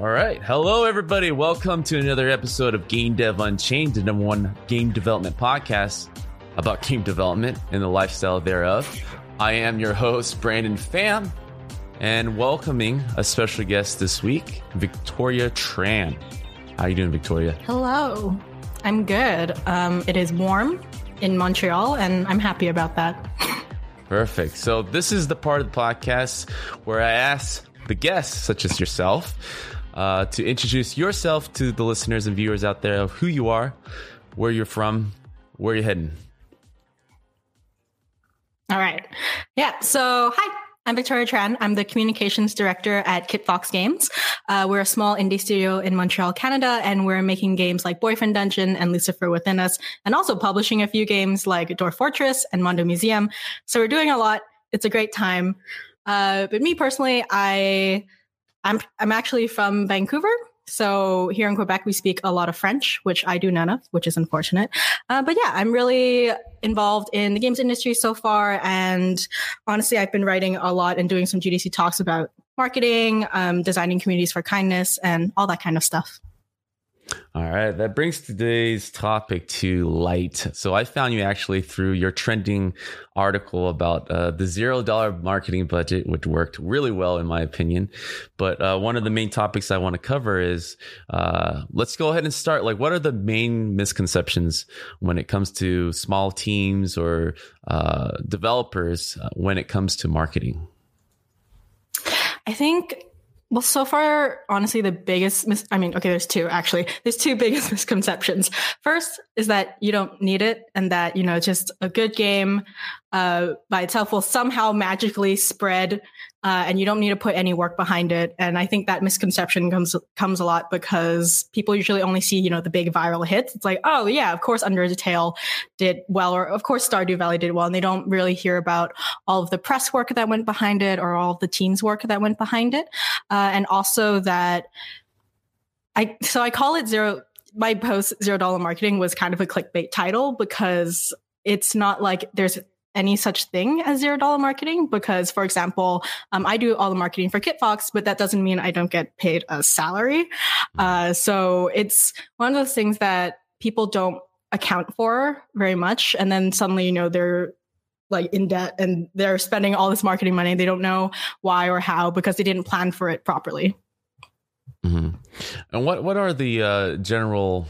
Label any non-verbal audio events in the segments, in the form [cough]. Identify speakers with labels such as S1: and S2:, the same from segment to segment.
S1: All right. Hello, everybody. Welcome to another episode of Game Dev Unchained, the number one game development podcast about game development and the lifestyle thereof. I am your host, Brandon Pham, and welcoming a special guest this week, Victoria Tran. How are you doing, Victoria?
S2: Hello. I'm good. Um, it is warm in Montreal, and I'm happy about that.
S1: Perfect. So this is the part of the podcast where I ask the guests, such as yourself, uh, to introduce yourself to the listeners and viewers out there of who you are, where you're from, where you're heading.
S2: All right. Yeah. So, hi. I'm Victoria Tran. I'm the communications director at Kitfox Games. Uh, we're a small indie studio in Montreal, Canada, and we're making games like Boyfriend Dungeon and Lucifer Within Us, and also publishing a few games like Dwarf Fortress and Mondo Museum. So we're doing a lot. It's a great time. Uh, but me personally, I I'm I'm actually from Vancouver. So here in Quebec, we speak a lot of French, which I do none of, which is unfortunate. Uh, but yeah, I'm really involved in the games industry so far. And honestly, I've been writing a lot and doing some GDC talks about marketing, um, designing communities for kindness, and all that kind of stuff.
S1: All right, that brings today's topic to light. So I found you actually through your trending article about uh, the zero dollar marketing budget, which worked really well in my opinion. But uh, one of the main topics I want to cover is uh, let's go ahead and start. Like, what are the main misconceptions when it comes to small teams or uh, developers uh, when it comes to marketing?
S2: I think well, so far, honestly, the biggest, mis- I mean, okay, there's two actually. There's two biggest [laughs] misconceptions. First is that you don't need it and that, you know, just a good game uh, by itself will somehow magically spread uh, and you don't need to put any work behind it. And I think that misconception comes comes a lot because people usually only see you know the big viral hits. It's like, oh yeah, of course Undertale did well, or of course Stardew Valley did well, and they don't really hear about all of the press work that went behind it or all of the team's work that went behind it, uh, and also that I so I call it zero. My post zero dollar marketing was kind of a clickbait title because it's not like there's any such thing as zero dollar marketing because for example um, i do all the marketing for kitfox but that doesn't mean i don't get paid a salary mm-hmm. uh, so it's one of those things that people don't account for very much and then suddenly you know they're like in debt and they're spending all this marketing money they don't know why or how because they didn't plan for it properly
S1: mm-hmm. and what what are the uh, general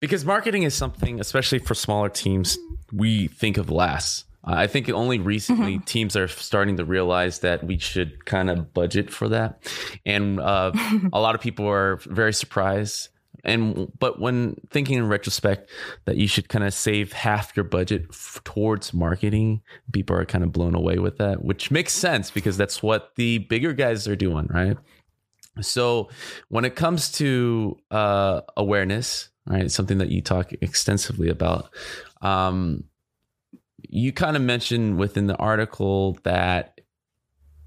S1: because marketing is something especially for smaller teams we think of less. I think only recently mm-hmm. teams are starting to realize that we should kind of budget for that, and uh, [laughs] a lot of people are very surprised. And but when thinking in retrospect that you should kind of save half your budget f- towards marketing, people are kind of blown away with that, which makes sense because that's what the bigger guys are doing, right? So when it comes to uh, awareness, right, something that you talk extensively about. Um, you kind of mentioned within the article that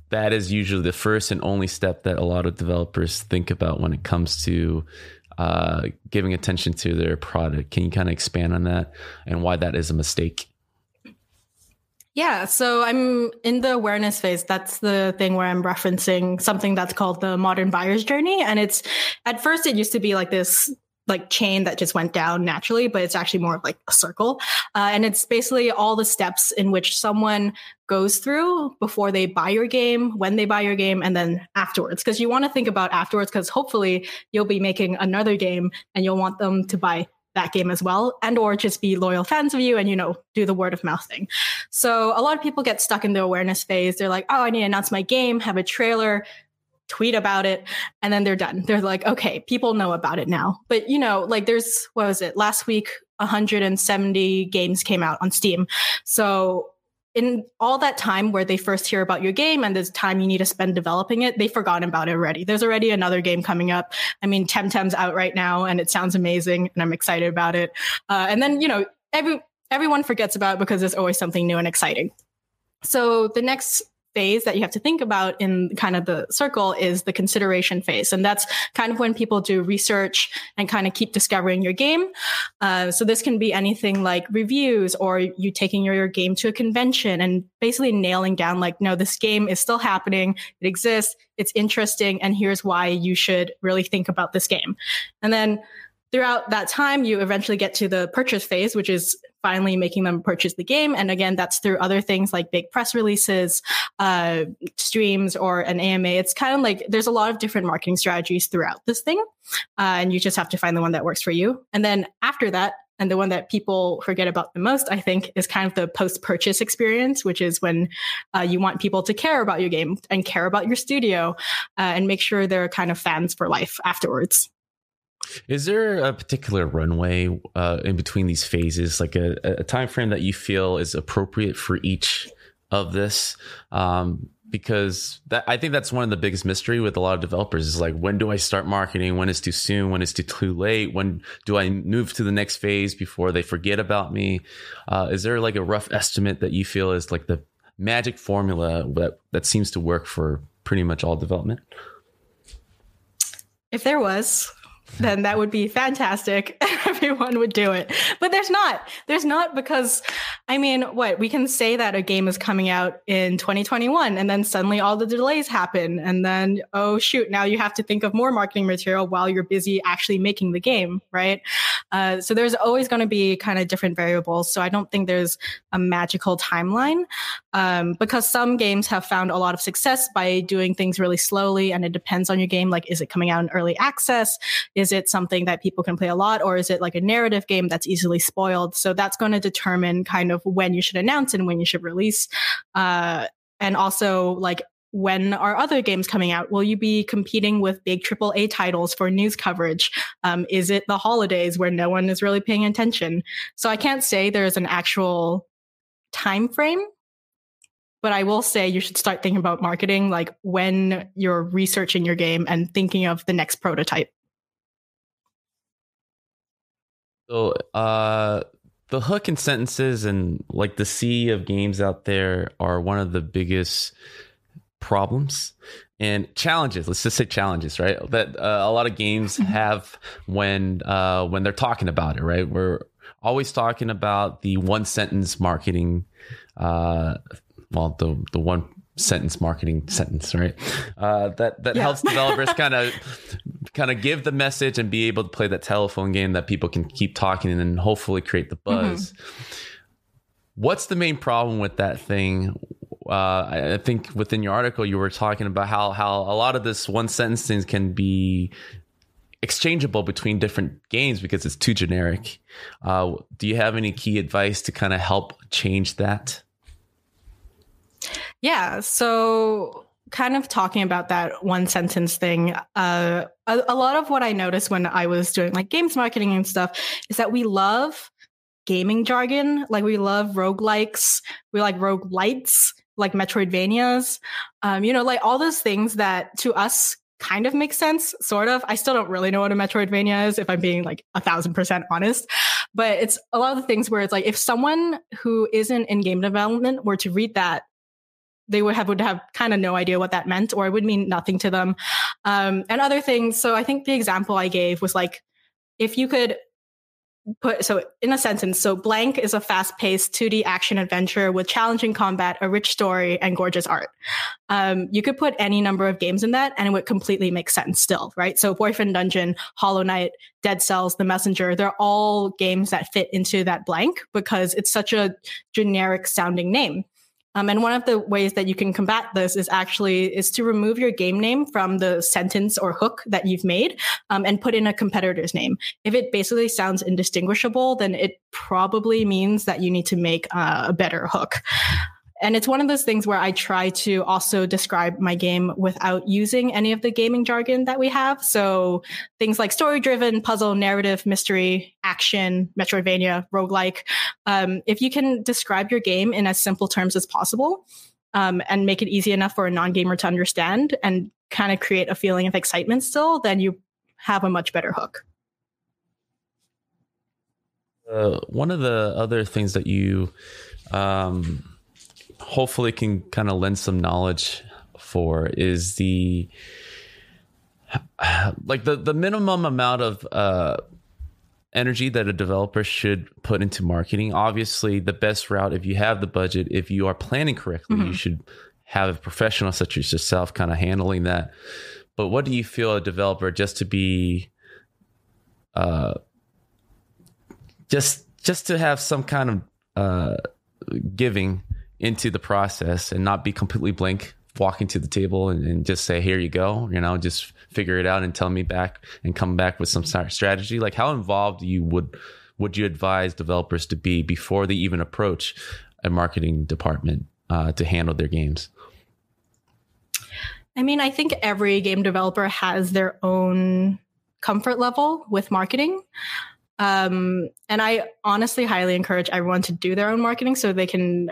S1: that is usually the first and only step that a lot of developers think about when it comes to uh, giving attention to their product. Can you kind of expand on that and why that is a mistake?
S2: Yeah, so I'm in the awareness phase. That's the thing where I'm referencing something that's called the modern buyer's journey. And it's at first, it used to be like this like chain that just went down naturally, but it's actually more of like a circle. Uh, and it's basically all the steps in which someone goes through before they buy your game, when they buy your game, and then afterwards. Because you want to think about afterwards, because hopefully you'll be making another game and you'll want them to buy that game as well and or just be loyal fans of you and you know do the word of mouth thing so a lot of people get stuck in the awareness phase they're like oh i need to announce my game have a trailer tweet about it, and then they're done. They're like, okay, people know about it now. But you know, like there's what was it last week? 170 games came out on Steam. So in all that time where they first hear about your game and the time you need to spend developing it, they've forgotten about it already. There's already another game coming up. I mean, Temtem's out right now and it sounds amazing and I'm excited about it. Uh, and then, you know, every, everyone forgets about it because there's always something new and exciting. So the next phase that you have to think about in kind of the circle is the consideration phase. And that's kind of when people do research and kind of keep discovering your game. Uh, so this can be anything like reviews or you taking your, your game to a convention and basically nailing down like, no, this game is still happening. It exists. It's interesting. And here's why you should really think about this game. And then throughout that time, you eventually get to the purchase phase, which is finally making them purchase the game. And again, that's through other things like big press releases, uh, streams, or an AMA. It's kind of like there's a lot of different marketing strategies throughout this thing. Uh, and you just have to find the one that works for you. And then after that, and the one that people forget about the most, I think, is kind of the post purchase experience, which is when uh, you want people to care about your game and care about your studio uh, and make sure they're kind of fans for life afterwards.
S1: Is there a particular runway uh, in between these phases, like a, a time frame that you feel is appropriate for each of this? Um, because that I think that's one of the biggest mystery with a lot of developers is like when do I start marketing? When is too soon? When is too too late? When do I move to the next phase before they forget about me? Uh, is there like a rough estimate that you feel is like the magic formula that that seems to work for pretty much all development?
S2: If there was, then that would be fantastic. [laughs] Everyone would do it. But there's not. There's not because, I mean, what? We can say that a game is coming out in 2021 and then suddenly all the delays happen. And then, oh, shoot, now you have to think of more marketing material while you're busy actually making the game, right? Uh, so there's always going to be kind of different variables. So I don't think there's a magical timeline um, because some games have found a lot of success by doing things really slowly. And it depends on your game. Like, is it coming out in early access? Is it something that people can play a lot? Or is it like a narrative game that's easily spoiled? So that's going to determine kind of when you should announce and when you should release. Uh, and also like when are other games coming out? Will you be competing with big AAA titles for news coverage? Um, is it the holidays where no one is really paying attention? So I can't say there's an actual time frame, but I will say you should start thinking about marketing like when you're researching your game and thinking of the next prototype.
S1: So, uh, the hook and sentences and like the sea of games out there are one of the biggest problems and challenges. Let's just say challenges right? That uh, a lot of games mm-hmm. have when uh, when they're talking about it right? We're always talking about the one sentence marketing uh, well the the one sentence marketing sentence right uh, that that yeah. helps [laughs] developers kind of kind of give the message and be able to play that telephone game that people can keep talking and then hopefully create the buzz mm-hmm. what's the main problem with that thing uh, I think within your article you were talking about how how a lot of this one sentence things can be exchangeable between different games because it's too generic. Uh, do you have any key advice to kind of help change that?
S2: Yeah. So kind of talking about that one sentence thing, uh, a, a, lot of what I noticed when I was doing like games marketing and stuff is that we love gaming jargon. Like we love roguelikes, we like roguelites, like Metroidvanias, um, you know, like all those things that to us kind of make sense, sort of. I still don't really know what a Metroidvania is, if I'm being like a thousand percent honest. But it's a lot of the things where it's like if someone who isn't in game development were to read that, they would have would have kind of no idea what that meant, or it would mean nothing to them. Um, and other things. So I think the example I gave was like if you could put so in a sentence so blank is a fast-paced 2d action adventure with challenging combat a rich story and gorgeous art um, you could put any number of games in that and it would completely make sense still right so boyfriend dungeon hollow knight dead cells the messenger they're all games that fit into that blank because it's such a generic sounding name um, and one of the ways that you can combat this is actually is to remove your game name from the sentence or hook that you've made um, and put in a competitor's name. If it basically sounds indistinguishable, then it probably means that you need to make uh, a better hook. And it's one of those things where I try to also describe my game without using any of the gaming jargon that we have. So things like story driven, puzzle, narrative, mystery, action, Metroidvania, roguelike. Um, if you can describe your game in as simple terms as possible um, and make it easy enough for a non gamer to understand and kind of create a feeling of excitement still, then you have a much better hook.
S1: Uh, one of the other things that you um, hopefully can kind of lend some knowledge for is the like the the minimum amount of uh, energy that a developer should put into marketing. Obviously, the best route if you have the budget, if you are planning correctly, mm-hmm. you should have a professional such as yourself kind of handling that. But what do you feel a developer just to be uh just just to have some kind of uh giving into the process and not be completely blank walking to the table and, and, just say here you go you know just figure it out and tell me back and come back with some strategy. Like how involved you would would you advise developers to be before they even approach a marketing department uh, to handle their games?
S2: I mean i think every game developer has their own comfort level with marketing. Um, and i honestly highly encourage everyone to do their own marketing so they can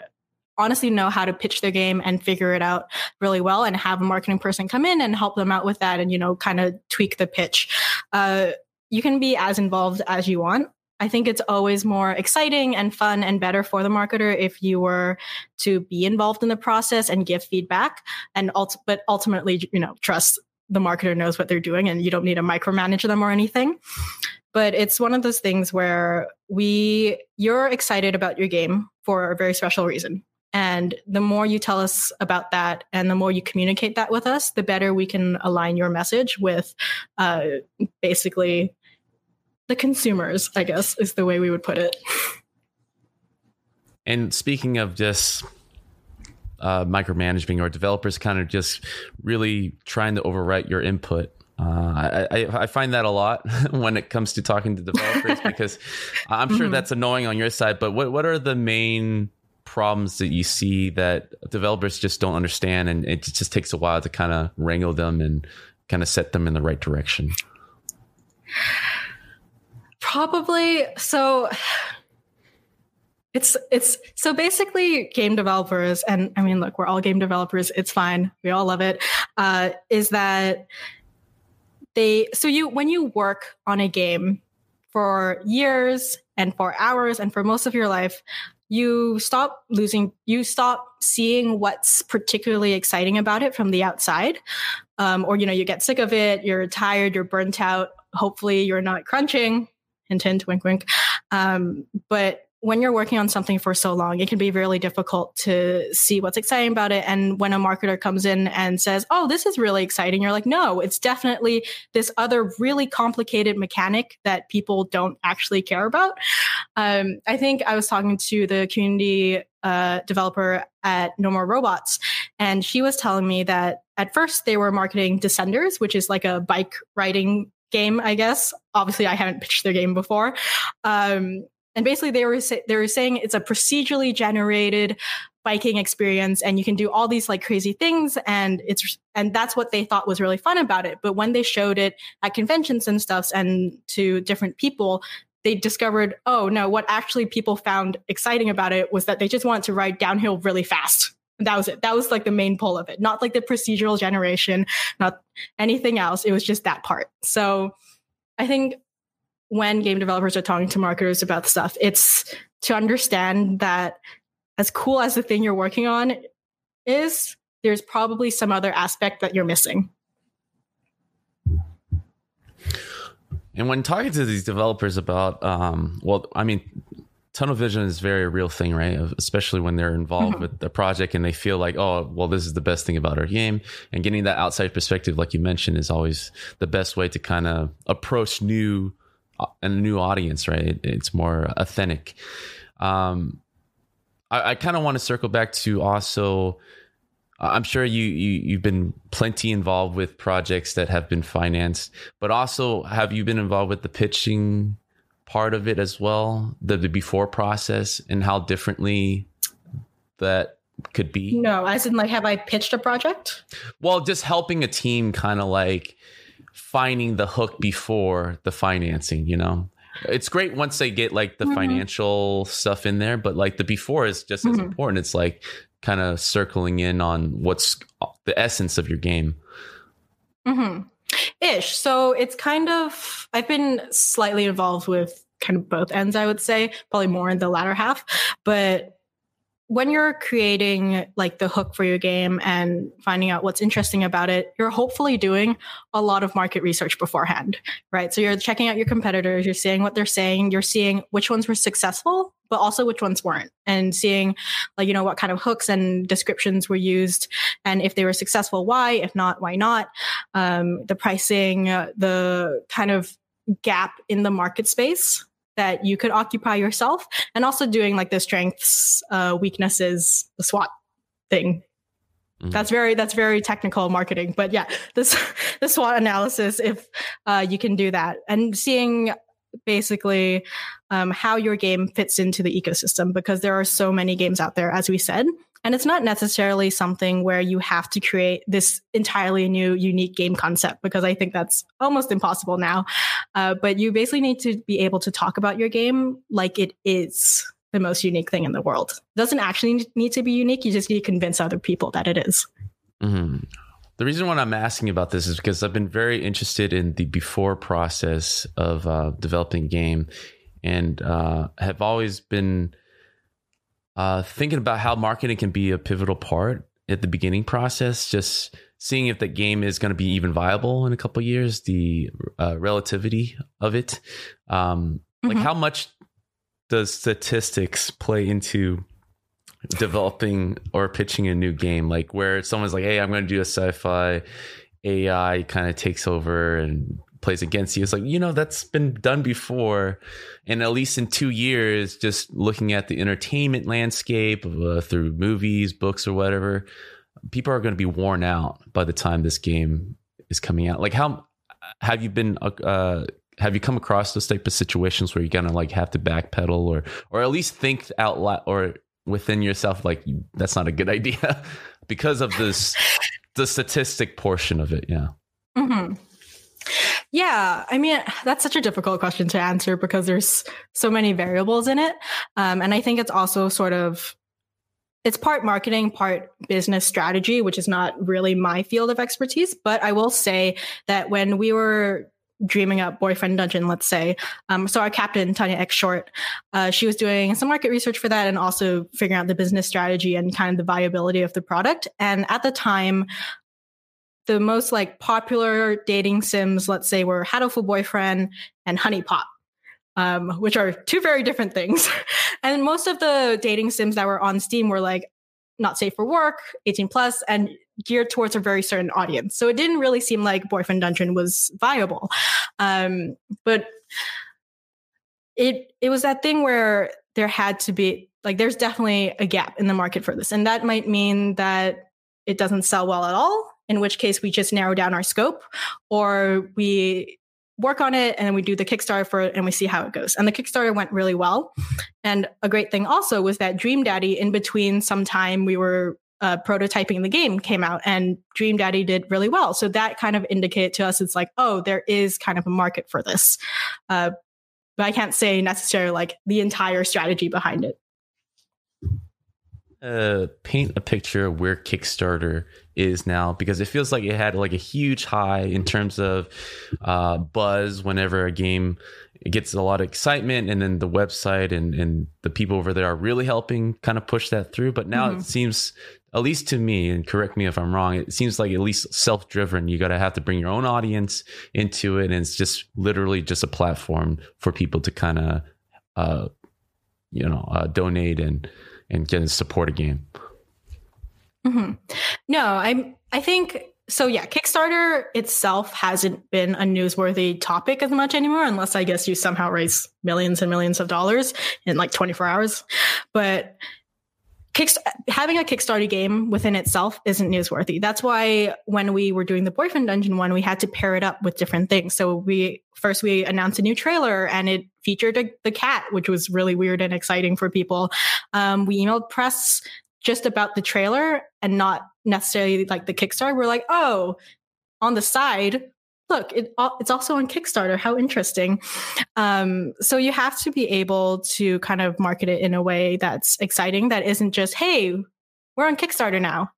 S2: honestly know how to pitch their game and figure it out really well and have a marketing person come in and help them out with that and you know kind of tweak the pitch. Uh, you can be as involved as you want. I think it's always more exciting and fun and better for the marketer if you were to be involved in the process and give feedback and ult- but ultimately you know trust the marketer knows what they're doing and you don't need to micromanage them or anything. But it's one of those things where we you're excited about your game for a very special reason and the more you tell us about that and the more you communicate that with us, the better we can align your message with uh, basically the consumers, I guess is the way we would put it.
S1: And speaking of just uh, micromanaging or developers kind of just really trying to overwrite your input. Uh, I, I, find that a lot [laughs] when it comes to talking to developers [laughs] because I'm sure mm-hmm. that's annoying on your side. But what what are the main problems that you see that developers just don't understand and it just takes a while to kind of wrangle them and kind of set them in the right direction
S2: probably so it's it's so basically game developers and i mean look we're all game developers it's fine we all love it. Uh, is that they so you when you work on a game for years and for hours and for most of your life you stop losing, you stop seeing what's particularly exciting about it from the outside. Um, or, you know, you get sick of it, you're tired, you're burnt out. Hopefully, you're not crunching. Hint, wink, wink. Um, but when you're working on something for so long, it can be really difficult to see what's exciting about it. And when a marketer comes in and says, Oh, this is really exciting, you're like, No, it's definitely this other really complicated mechanic that people don't actually care about. Um, I think I was talking to the community uh, developer at No More Robots, and she was telling me that at first they were marketing Descenders, which is like a bike riding game, I guess. Obviously, I haven't pitched their game before. Um, and basically they were they were saying it's a procedurally generated biking experience and you can do all these like crazy things and it's and that's what they thought was really fun about it. But when they showed it at conventions and stuffs and to different people they discovered oh no what actually people found exciting about it was that they just wanted to ride downhill really fast. And that was it. That was like the main pull of it. Not like the procedural generation not anything else. It was just that part. So i think when game developers are talking to marketers about stuff, it's to understand that as cool as the thing you're working on is, there's probably some other aspect that you're missing.
S1: And when talking to these developers about, um, well, I mean, tunnel vision is very a real thing, right? Especially when they're involved mm-hmm. with the project and they feel like, oh, well, this is the best thing about our game. And getting that outside perspective, like you mentioned, is always the best way to kind of approach new a new audience, right? It's more authentic. Um, I, I kind of want to circle back to also. I'm sure you, you you've been plenty involved with projects that have been financed, but also have you been involved with the pitching part of it as well, the, the before process, and how differently that could be?
S2: No, as in like, have I pitched a project?
S1: Well, just helping a team kind of like finding the hook before the financing, you know? It's great once they get like the mm-hmm. financial stuff in there, but like the before is just as mm-hmm. important. It's like kind of circling in on what's the essence of your game.
S2: Mm-hmm. Ish. So it's kind of, I've been slightly involved with kind of both ends, I would say, probably more in the latter half. But when you're creating like the hook for your game and finding out what's interesting about it, you're hopefully doing a lot of market research beforehand, right? So you're checking out your competitors, you're seeing what they're saying, you're seeing which ones were successful, but also which ones weren't, and seeing like, you know, what kind of hooks and descriptions were used. And if they were successful, why? If not, why not? Um, the pricing, uh, the kind of gap in the market space that you could occupy yourself and also doing like the strengths uh, weaknesses the swot thing mm-hmm. that's very that's very technical marketing but yeah this [laughs] the swot analysis if uh, you can do that and seeing basically um, how your game fits into the ecosystem because there are so many games out there as we said and it's not necessarily something where you have to create this entirely new, unique game concept, because I think that's almost impossible now. Uh, but you basically need to be able to talk about your game like it is the most unique thing in the world. It doesn't actually need to be unique. You just need to convince other people that it is.
S1: Mm-hmm. The reason why I'm asking about this is because I've been very interested in the before process of uh, developing game and uh, have always been uh, thinking about how marketing can be a pivotal part at the beginning process, just seeing if the game is going to be even viable in a couple years, the uh, relativity of it. Um, mm-hmm. Like, how much does statistics play into developing or pitching a new game? Like, where someone's like, hey, I'm going to do a sci fi, AI kind of takes over and plays against you. It's like, you know, that's been done before. And at least in two years, just looking at the entertainment landscape uh, through movies, books, or whatever, people are going to be worn out by the time this game is coming out. Like, how have you been, uh, uh have you come across those type of situations where you're going to like have to backpedal or, or at least think out loud or within yourself, like, that's not a good [laughs] idea because of this, the statistic portion of it? Yeah.
S2: Mm-hmm. Yeah, I mean, [sighs] that's such a difficult question to answer because there's so many variables in it. Um, and I think it's also sort of it's part marketing, part business strategy, which is not really my field of expertise. But I will say that when we were dreaming up boyfriend dungeon let's say um, so our captain tanya x short uh, she was doing some market research for that and also figuring out the business strategy and kind of the viability of the product and at the time the most like popular dating sims, let's say, were Hatoful Boyfriend and HuniePop, um, which are two very different things. [laughs] and most of the dating sims that were on Steam were like not safe for work, 18 plus, and geared towards a very certain audience. So it didn't really seem like Boyfriend Dungeon was viable. Um, but it it was that thing where there had to be like there's definitely a gap in the market for this, and that might mean that it doesn't sell well at all in which case we just narrow down our scope or we work on it and then we do the Kickstarter for it and we see how it goes. And the Kickstarter went really well. And a great thing also was that Dream Daddy, in between some time we were uh, prototyping the game, came out and Dream Daddy did really well. So that kind of indicated to us it's like, oh, there is kind of a market for this. Uh, but I can't say necessarily like the entire strategy behind it.
S1: Uh, paint a picture of where Kickstarter is now because it feels like it had like a huge high in terms of uh, buzz whenever a game gets a lot of excitement and then the website and, and the people over there are really helping kind of push that through but now mm-hmm. it seems at least to me and correct me if i'm wrong it seems like at least self-driven you got to have to bring your own audience into it and it's just literally just a platform for people to kind of uh, you know uh, donate and and get support again.
S2: Mm-hmm. No, I I think so. Yeah, Kickstarter itself hasn't been a newsworthy topic as much anymore, unless I guess you somehow raise millions and millions of dollars in like 24 hours. But Kickst- having a Kickstarter game within itself isn't newsworthy. That's why when we were doing the Boyfriend Dungeon one, we had to pair it up with different things. So we first we announced a new trailer and it featured a, the cat, which was really weird and exciting for people. Um, we emailed press just about the trailer and not necessarily like the Kickstarter. We're like, oh, on the side, look, it, it's also on Kickstarter. How interesting. Um, so you have to be able to kind of market it in a way that's exciting, that isn't just, hey, we're on Kickstarter now.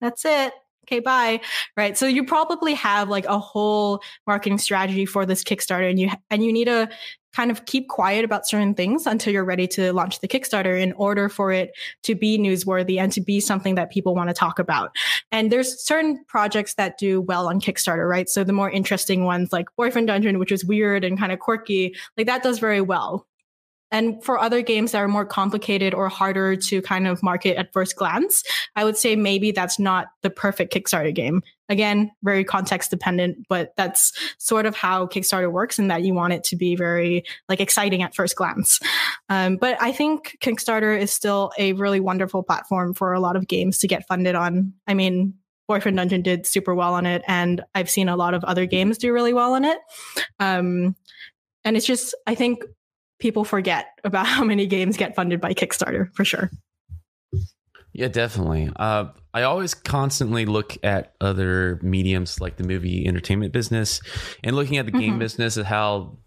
S2: That's it okay, bye. Right. So you probably have like a whole marketing strategy for this Kickstarter and you and you need to kind of keep quiet about certain things until you're ready to launch the Kickstarter in order for it to be newsworthy and to be something that people want to talk about. And there's certain projects that do well on Kickstarter, right? So the more interesting ones like Boyfriend Dungeon, which is weird and kind of quirky, like that does very well. And for other games that are more complicated or harder to kind of market at first glance, I would say maybe that's not the perfect Kickstarter game. Again, very context dependent, but that's sort of how Kickstarter works in that you want it to be very like exciting at first glance. Um, but I think Kickstarter is still a really wonderful platform for a lot of games to get funded on. I mean, Boyfriend Dungeon did super well on it, and I've seen a lot of other games do really well on it. Um, and it's just, I think people forget about [laughs] how many games get funded by Kickstarter for sure.
S1: Yeah, definitely. Uh, I always constantly look at other mediums like the movie entertainment business and looking at the game mm-hmm. business and how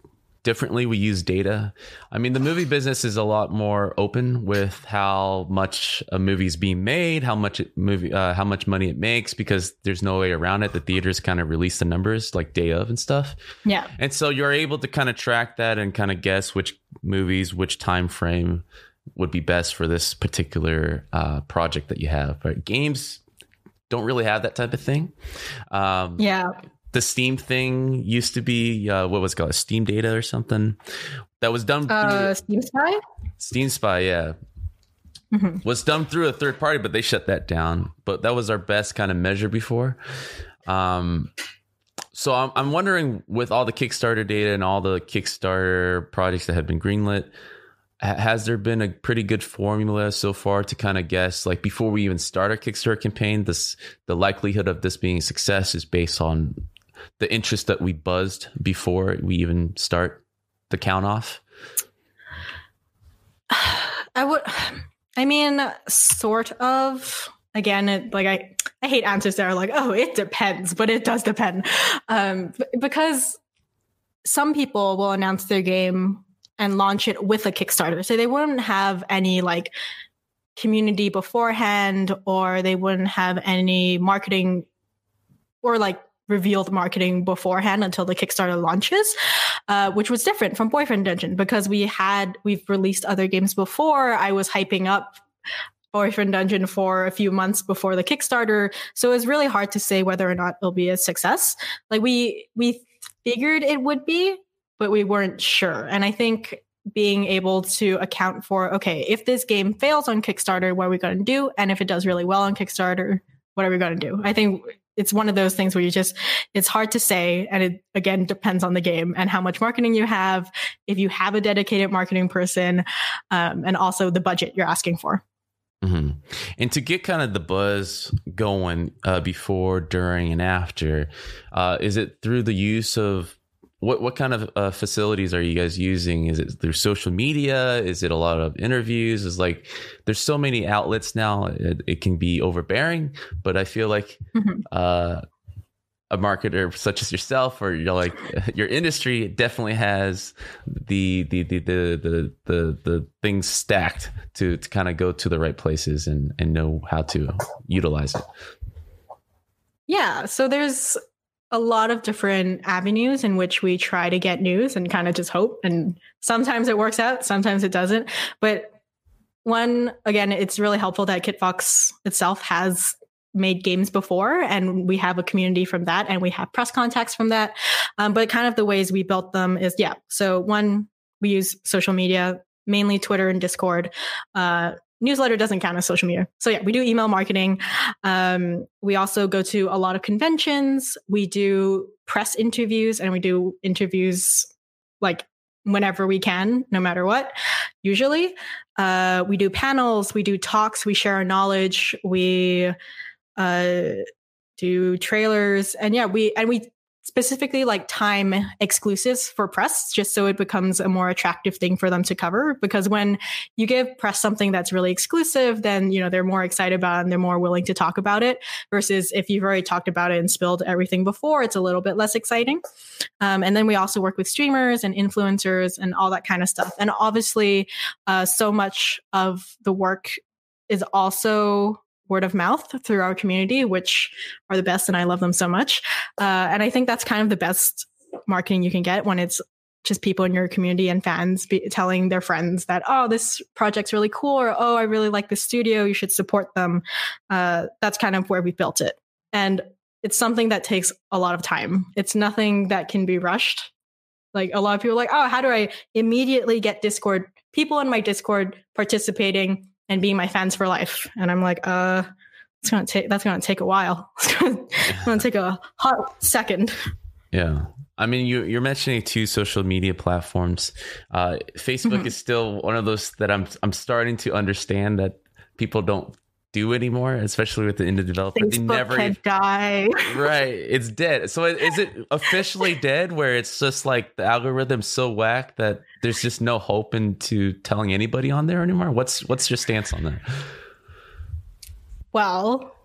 S1: differently we use data. I mean, the movie business is a lot more open with how much a movie is being made, how much it movie, uh, how much money it makes, because there's no way around it. The theaters kind of release the numbers like day of and stuff.
S2: Yeah,
S1: and so you're able to kind of track that and kind of guess which movies, which time frame would be best for this particular uh, project that you have. But games don't really have that type of thing.
S2: Um, yeah
S1: the Steam thing used to be uh, what was it called Steam Data or something that was done.
S2: Uh, Steam Spy.
S1: Steam Spy, yeah, mm-hmm. was done through a third party, but they shut that down. But that was our best kind of measure before. Um, so I'm, I'm wondering, with all the Kickstarter data and all the Kickstarter projects that have been greenlit, has there been a pretty good formula so far to kind of guess like before we even start our kickstarter campaign this the likelihood of this being a success is based on the interest that we buzzed before we even start the count off?
S2: I would, I mean, sort of. Again, it, like I, I hate answers that are like, oh, it depends, but it does depend, um, because some people will announce their game and launch it with a Kickstarter, so they wouldn't have any like community beforehand, or they wouldn't have any marketing or like revealed marketing beforehand until the Kickstarter launches, uh, which was different from Boyfriend Dungeon because we had we've released other games before. I was hyping up Boyfriend Dungeon for a few months before the Kickstarter, so it's really hard to say whether or not it'll be a success. Like we we figured it would be, but we weren't sure. And I think being able to account for okay, if this game fails on Kickstarter, what are we going to do? And if it does really well on Kickstarter, what are we going to do? I think it's one of those things where you just it's hard to say and it again depends on the game and how much marketing you have if you have a dedicated marketing person um, and also the budget you're asking for
S1: mm-hmm. and to get kind of the buzz going uh, before during and after uh, is it through the use of what what kind of uh, facilities are you guys using? Is it through social media? Is it a lot of interviews? Is like there's so many outlets now. It, it can be overbearing, but I feel like mm-hmm. uh, a marketer such as yourself or you're like [laughs] your industry definitely has the the the the the the, the things stacked to to kind of go to the right places and and know how to utilize it.
S2: Yeah, so there's a lot of different avenues in which we try to get news and kind of just hope. And sometimes it works out, sometimes it doesn't. But one, again, it's really helpful that Kitfox itself has made games before and we have a community from that and we have press contacts from that. Um, but kind of the ways we built them is, yeah. So one, we use social media, mainly Twitter and Discord. Uh, newsletter doesn't count as social media. So yeah, we do email marketing. Um, we also go to a lot of conventions. We do press interviews and we do interviews like whenever we can, no matter what, usually. Uh, we do panels, we do talks, we share our knowledge, we uh, do trailers. And yeah, we, and we specifically like time exclusives for press, just so it becomes a more attractive thing for them to cover. Because when you give press something that's really exclusive, then you know they're more excited about it and they're more willing to talk about it. Versus if you've already talked about it and spilled everything before, it's a little bit less exciting. Um, and then we also work with streamers and influencers and all that kind of stuff. And obviously, uh, so much of the work is also word of mouth through our community, which are the best, and I love them so much. Uh, and I think that's kind of the best marketing you can get when it's just people in your community and fans be, telling their friends that oh this project's really cool or oh i really like this studio you should support them. Uh, that's kind of where we built it. And it's something that takes a lot of time. It's nothing that can be rushed. Like a lot of people like oh how do i immediately get discord people in my discord participating and being my fans for life. And I'm like, uh, it's gonna take that's gonna take a while. [laughs] it's gonna take a hot second.
S1: Yeah. I mean, you, you're mentioning two social media platforms. Uh, Facebook mm-hmm. is still one of those that I'm I'm starting to understand that people don't do anymore, especially with the indie developer.
S2: Facebook they never can die. [laughs]
S1: right, it's dead. So is it officially dead? Where it's just like the algorithm's so whack that there's just no hope into telling anybody on there anymore. What's what's your stance on that?
S2: Well,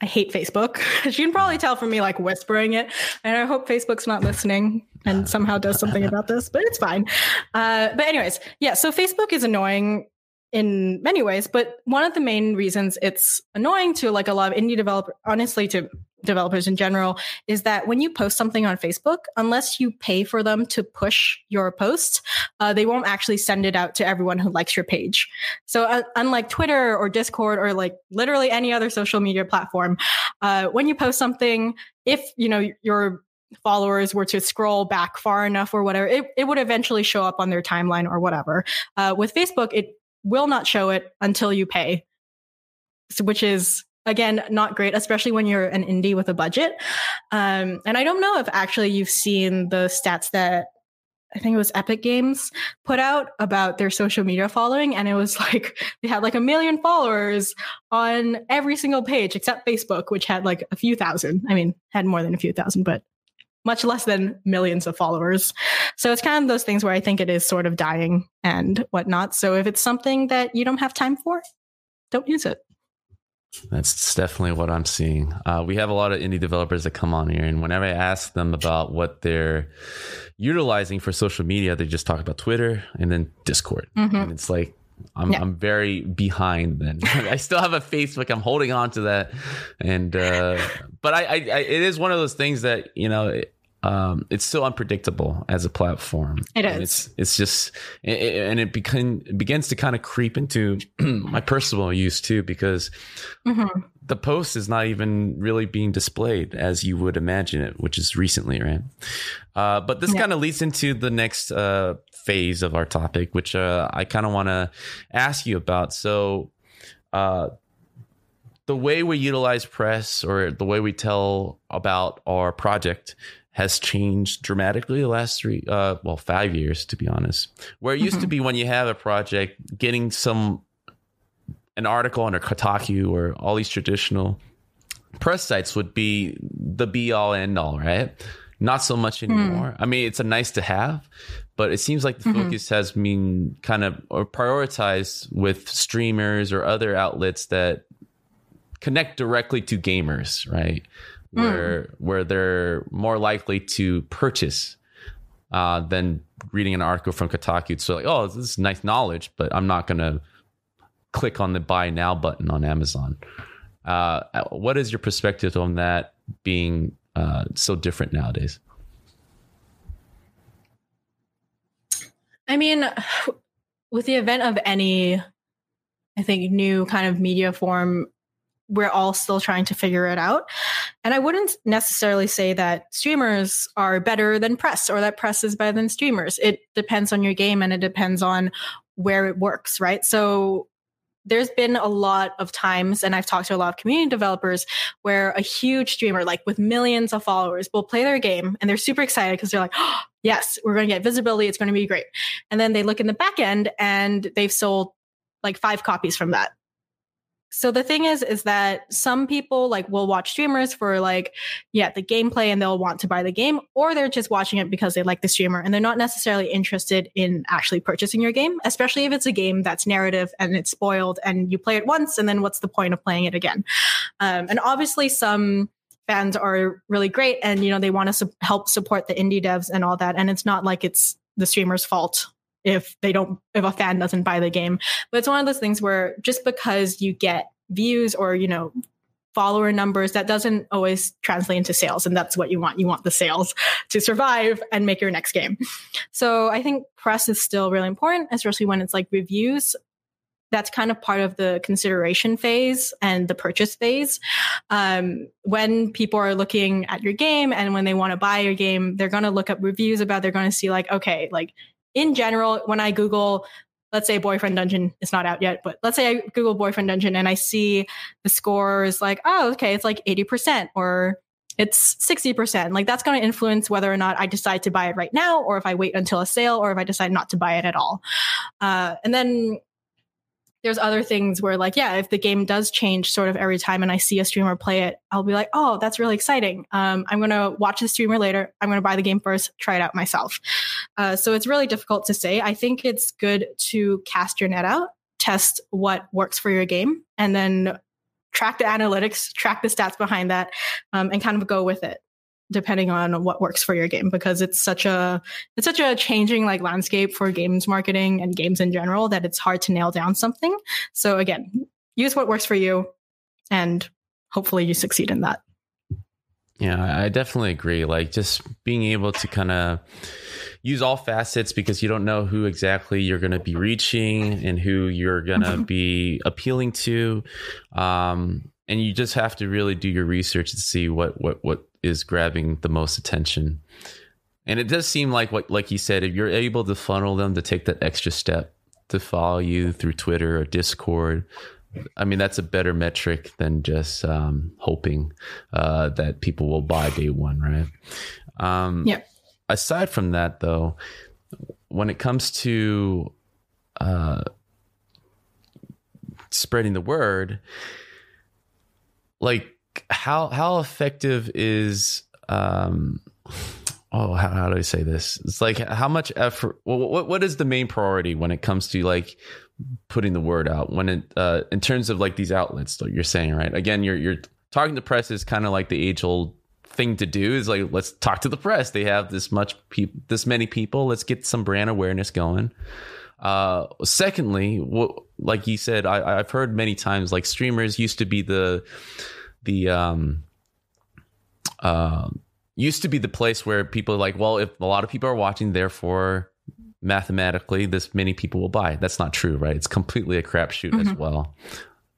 S2: I hate Facebook. [laughs] you can probably tell from me like whispering it, and I hope Facebook's not listening and somehow does something about this, but it's fine. Uh, but anyways, yeah. So Facebook is annoying in many ways, but one of the main reasons it's annoying to like a lot of indie developer, honestly, to developers in general, is that when you post something on Facebook, unless you pay for them to push your post, uh, they won't actually send it out to everyone who likes your page. So uh, unlike Twitter or Discord or like literally any other social media platform, uh, when you post something, if you know your followers were to scroll back far enough or whatever, it, it would eventually show up on their timeline or whatever. Uh, with Facebook, it will not show it until you pay, so, which is again not great, especially when you're an indie with a budget. Um, and I don't know if actually you've seen the stats that I think it was Epic Games put out about their social media following, and it was [laughs] like they had like a million followers on every single page except Facebook, which had like a few thousand. I mean, had more than a few thousand, but much less than millions of followers. So it's kind of those things where I think it is sort of dying and whatnot. So if it's something that you don't have time for, don't use it.
S1: That's definitely what I'm seeing. Uh, we have a lot of indie developers that come on here, and whenever I ask them about what they're utilizing for social media, they just talk about Twitter and then Discord. Mm-hmm. And it's like, I'm, yeah. I'm very behind then. [laughs] I still have a Facebook. I'm holding on to that. And, uh, but I, I, I, it is one of those things that, you know, um, it's so unpredictable as a platform.
S2: It is.
S1: And it's it's just it, and it become begins to kind of creep into [clears throat] my personal use too because mm-hmm. the post is not even really being displayed as you would imagine it, which is recently, right? Uh, but this yeah. kind of leads into the next uh, phase of our topic, which uh, I kind of want to ask you about. So. Uh, the way we utilize press or the way we tell about our project has changed dramatically the last three, uh, well, five years to be honest. Where it used mm-hmm. to be when you have a project, getting some an article under Kotaku or all these traditional press sites would be the be all end all, right? Not so much mm. anymore. Mm. I mean, it's a nice to have, but it seems like the mm-hmm. focus has been kind of or prioritized with streamers or other outlets that connect directly to gamers, right? Hmm. where mm. where they're more likely to purchase uh, than reading an article from Kotaku. So like, oh, this is nice knowledge, but I'm not gonna click on the buy now button on Amazon. Uh, what is your perspective on that being uh, so different nowadays?
S2: I mean, with the event of any, I think, new kind of media form, we're all still trying to figure it out. And I wouldn't necessarily say that streamers are better than press or that press is better than streamers. It depends on your game and it depends on where it works, right? So there's been a lot of times, and I've talked to a lot of community developers where a huge streamer, like with millions of followers, will play their game and they're super excited because they're like, oh, yes, we're going to get visibility. It's going to be great. And then they look in the back end and they've sold like five copies from that so the thing is is that some people like will watch streamers for like yeah the gameplay and they'll want to buy the game or they're just watching it because they like the streamer and they're not necessarily interested in actually purchasing your game especially if it's a game that's narrative and it's spoiled and you play it once and then what's the point of playing it again? Um, and obviously some fans are really great and you know they want to su- help support the indie devs and all that and it's not like it's the streamer's fault if they don't if a fan doesn't buy the game but it's one of those things where just because you get views or you know follower numbers that doesn't always translate into sales and that's what you want you want the sales to survive and make your next game so i think press is still really important especially when it's like reviews that's kind of part of the consideration phase and the purchase phase. Um, when people are looking at your game and when they want to buy your game, they're going to look up reviews about. They're going to see like, okay, like in general, when I Google, let's say Boyfriend Dungeon is not out yet, but let's say I Google Boyfriend Dungeon and I see the score is like, oh, okay, it's like 80% or it's 60%. Like that's going to influence whether or not I decide to buy it right now or if I wait until a sale or if I decide not to buy it at all. Uh, and then there's other things where like yeah if the game does change sort of every time and i see a streamer play it i'll be like oh that's really exciting. Um, i'm going to watch the streamer later. I'm going to buy the game first try it out myself. Uh, so it's really difficult to say. I think it's good to cast your net out test what works for your game and then track the analytics track the stats behind that um, and kind of go with it depending on what works for your game because it's such a it's such a changing like landscape for games marketing and games in general that it's hard to nail down something. So again use what works for you and hopefully you succeed in that.
S1: Yeah i definitely agree. Like just being able to kind of use all facets because you don't know who exactly you're going to be reaching and who you're going to mm-hmm. be appealing to. Um, and you just have to really do your research to see what what what is grabbing the most attention. And it does seem like what like you said, if you're able to funnel them to take that extra step to follow you through Twitter or Discord, I mean that's a better metric than just um, hoping uh, that people will buy day one, right? Um,
S2: yeah.
S1: Aside from that, though, when it comes to uh, spreading the word, like how how effective is um oh how, how do i say this? It's like how much effort what what is the main priority when it comes to like putting the word out? When it uh in terms of like these outlets you're saying right? Again you're you're talking to press is kind of like the age old thing to do is like let's talk to the press. They have this much people this many people. Let's get some brand awareness going. Uh secondly what like you said i i've heard many times like streamers used to be the the um uh, used to be the place where people are like, well, if a lot of people are watching, therefore mathematically this many people will buy. That's not true, right? It's completely a crapshoot mm-hmm. as well.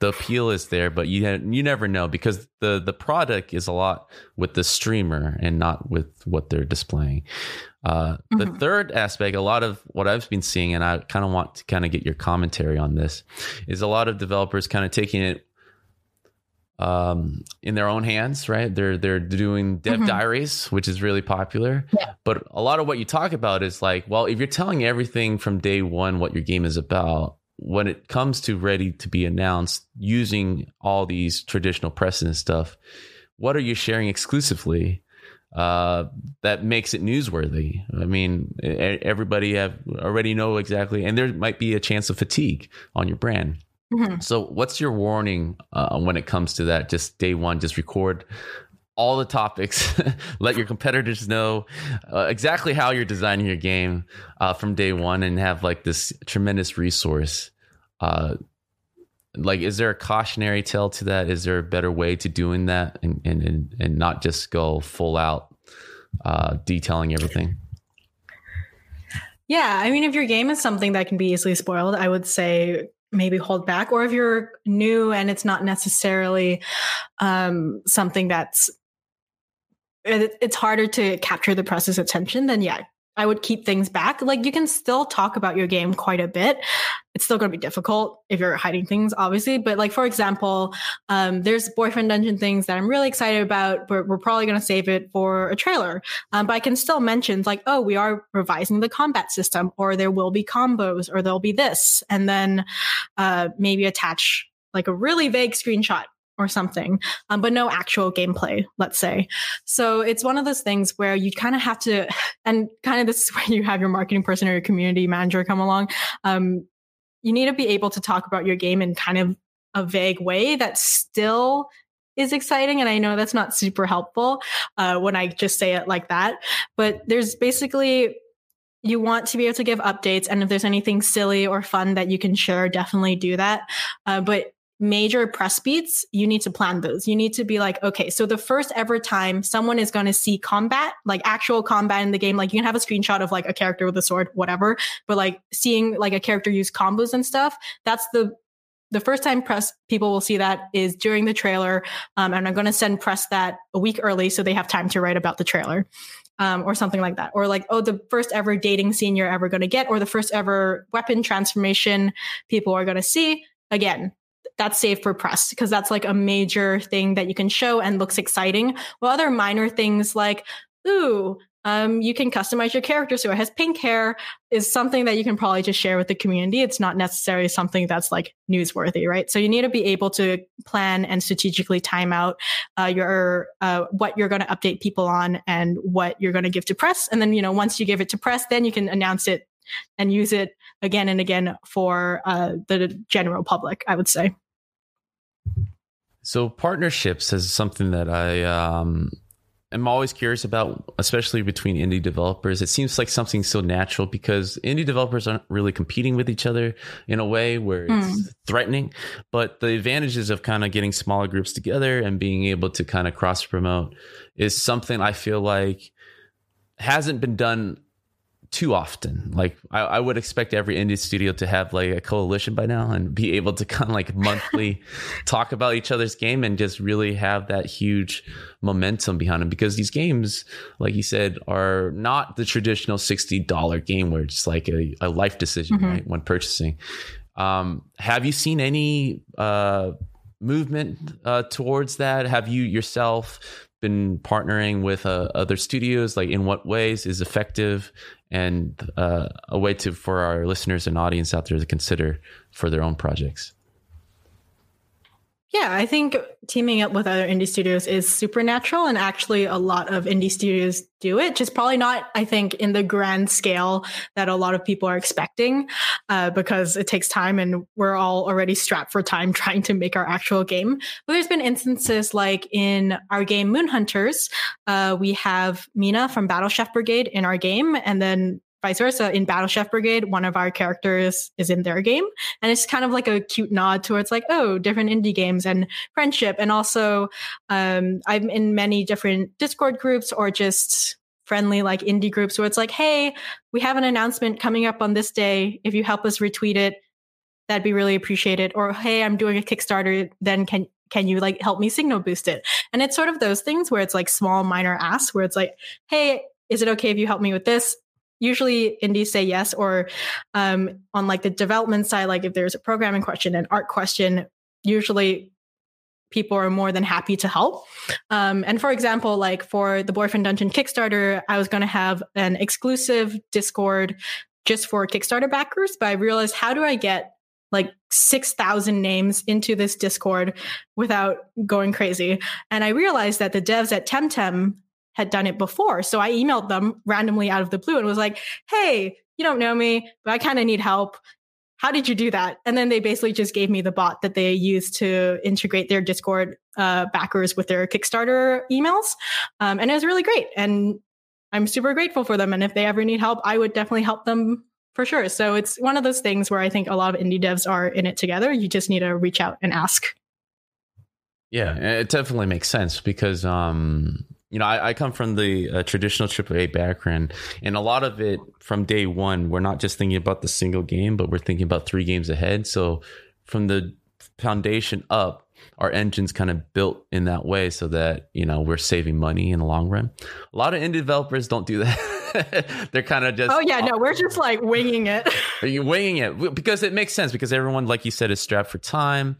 S1: The appeal is there, but you you never know because the the product is a lot with the streamer and not with what they're displaying. Uh, mm-hmm. The third aspect, a lot of what I've been seeing, and I kind of want to kind of get your commentary on this, is a lot of developers kind of taking it um, in their own hands, right? They're they're doing dev mm-hmm. diaries, which is really popular. Yeah. But a lot of what you talk about is like, well, if you're telling everything from day one what your game is about, when it comes to ready to be announced, using all these traditional precedent stuff, what are you sharing exclusively? Uh, that makes it newsworthy. I mean, everybody have already know exactly, and there might be a chance of fatigue on your brand. Mm-hmm. So, what's your warning uh, when it comes to that? Just day one, just record all the topics. [laughs] Let your competitors know uh, exactly how you're designing your game uh, from day one, and have like this tremendous resource. Uh, like, is there a cautionary tale to that? Is there a better way to doing that, and and and not just go full out uh, detailing everything?
S2: Yeah, I mean, if your game is something that can be easily spoiled, I would say maybe hold back or if you're new and it's not necessarily um, something that's it's harder to capture the press's attention then yeah I would keep things back. Like you can still talk about your game quite a bit. It's still going to be difficult if you're hiding things, obviously. But like for example, um, there's boyfriend dungeon things that I'm really excited about, but we're probably going to save it for a trailer. Um, but I can still mention like, oh, we are revising the combat system, or there will be combos, or there'll be this, and then uh, maybe attach like a really vague screenshot or something, um, but no actual gameplay, let's say. So it's one of those things where you kind of have to, and kind of this is [laughs] where you have your marketing person or your community manager come along. Um, you need to be able to talk about your game in kind of a vague way that still is exciting. And I know that's not super helpful uh, when I just say it like that. But there's basically you want to be able to give updates and if there's anything silly or fun that you can share definitely do that uh, but major press beats, you need to plan those. You need to be like, okay, so the first ever time someone is going to see combat, like actual combat in the game, like you can have a screenshot of like a character with a sword, whatever, but like seeing like a character use combos and stuff, that's the the first time press people will see that is during the trailer um, and i'm going to send press that a week early so they have time to write about the trailer um, or something like that or like oh the first ever dating scene you're ever going to get or the first ever weapon transformation people are going to see again that's saved for press because that's like a major thing that you can show and looks exciting. While other minor things like, ooh, um, you can customize your character so it has pink hair is something that you can probably just share with the community. It's not necessarily something that's like newsworthy, right? So you need to be able to plan and strategically time out uh, your uh, what you're going to update people on and what you're going to give to press. And then you know once you give it to press, then you can announce it and use it again and again for uh, the general public. I would say.
S1: So partnerships is something that I um, am always curious about, especially between indie developers. It seems like something so natural because indie developers aren't really competing with each other in a way where it's mm. threatening. But the advantages of kind of getting smaller groups together and being able to kind of cross promote is something I feel like hasn't been done too often. Like I, I, would expect every indie studio to have like a coalition by now and be able to [laughs] kind of like monthly [laughs] talk about each other's game and just really have that huge momentum behind them because these games, like you said, are not the traditional $60 game where it's like a, a life decision, mm-hmm. right? When purchasing. Um, have you seen any uh, movement uh, towards that? Have you yourself been partnering with uh, other studios? Like, in what ways is effective? and uh, a way to for our listeners and audience out there to consider for their own projects.
S2: Yeah, I think teaming up with other indie studios is supernatural, and actually, a lot of indie studios do it. Just probably not, I think, in the grand scale that a lot of people are expecting, uh, because it takes time, and we're all already strapped for time [laughs] trying to make our actual game. But there's been instances like in our game Moon Hunters, uh, we have Mina from Battle Chef Brigade in our game, and then vice versa in battle chef brigade one of our characters is in their game and it's kind of like a cute nod towards like oh different indie games and friendship and also um, i'm in many different discord groups or just friendly like indie groups where it's like hey we have an announcement coming up on this day. If you help us retweet it that'd be really appreciated. Or hey i'm doing a kickstarter then can can you like help me signal boost it? And it's sort of those things where it's like small minor asks where it's like hey is it okay if you help me with this usually indies say yes or um, on like the development side like if there's a programming question an art question usually people are more than happy to help um, and for example like for the boyfriend dungeon kickstarter i was going to have an exclusive discord just for kickstarter backers but i realized how do i get like 6,000 names into this Discord without going crazy. And I realized that the devs at Temtem had done it before. So I emailed them randomly out of the blue and was like, Hey, you don't know me, but I kind of need help. How did you do that? And then they basically just gave me the bot that they use to integrate their Discord uh, backers with their Kickstarter emails. Um, and it was really great. And I'm super grateful for them. And if they ever need help, I would definitely help them for sure. So it's one of those things where I think a lot of indie devs are in it together. You just need to reach out and ask.
S1: Yeah, it definitely makes sense because um, you know, I, I, come from the uh, traditional AAA background, and a lot of it from day one, we're not just thinking about the single game, but we're thinking about three games ahead. So from the foundation up, our engine's kind of built in that way so that, you know, we're saving money in the long run. A lot of indie developers don't do that. [laughs] They're kind of just.
S2: Oh, yeah, no, we're just [laughs] like winging it.
S1: Are you winging it? Because it makes sense because everyone, like you said, is strapped for time.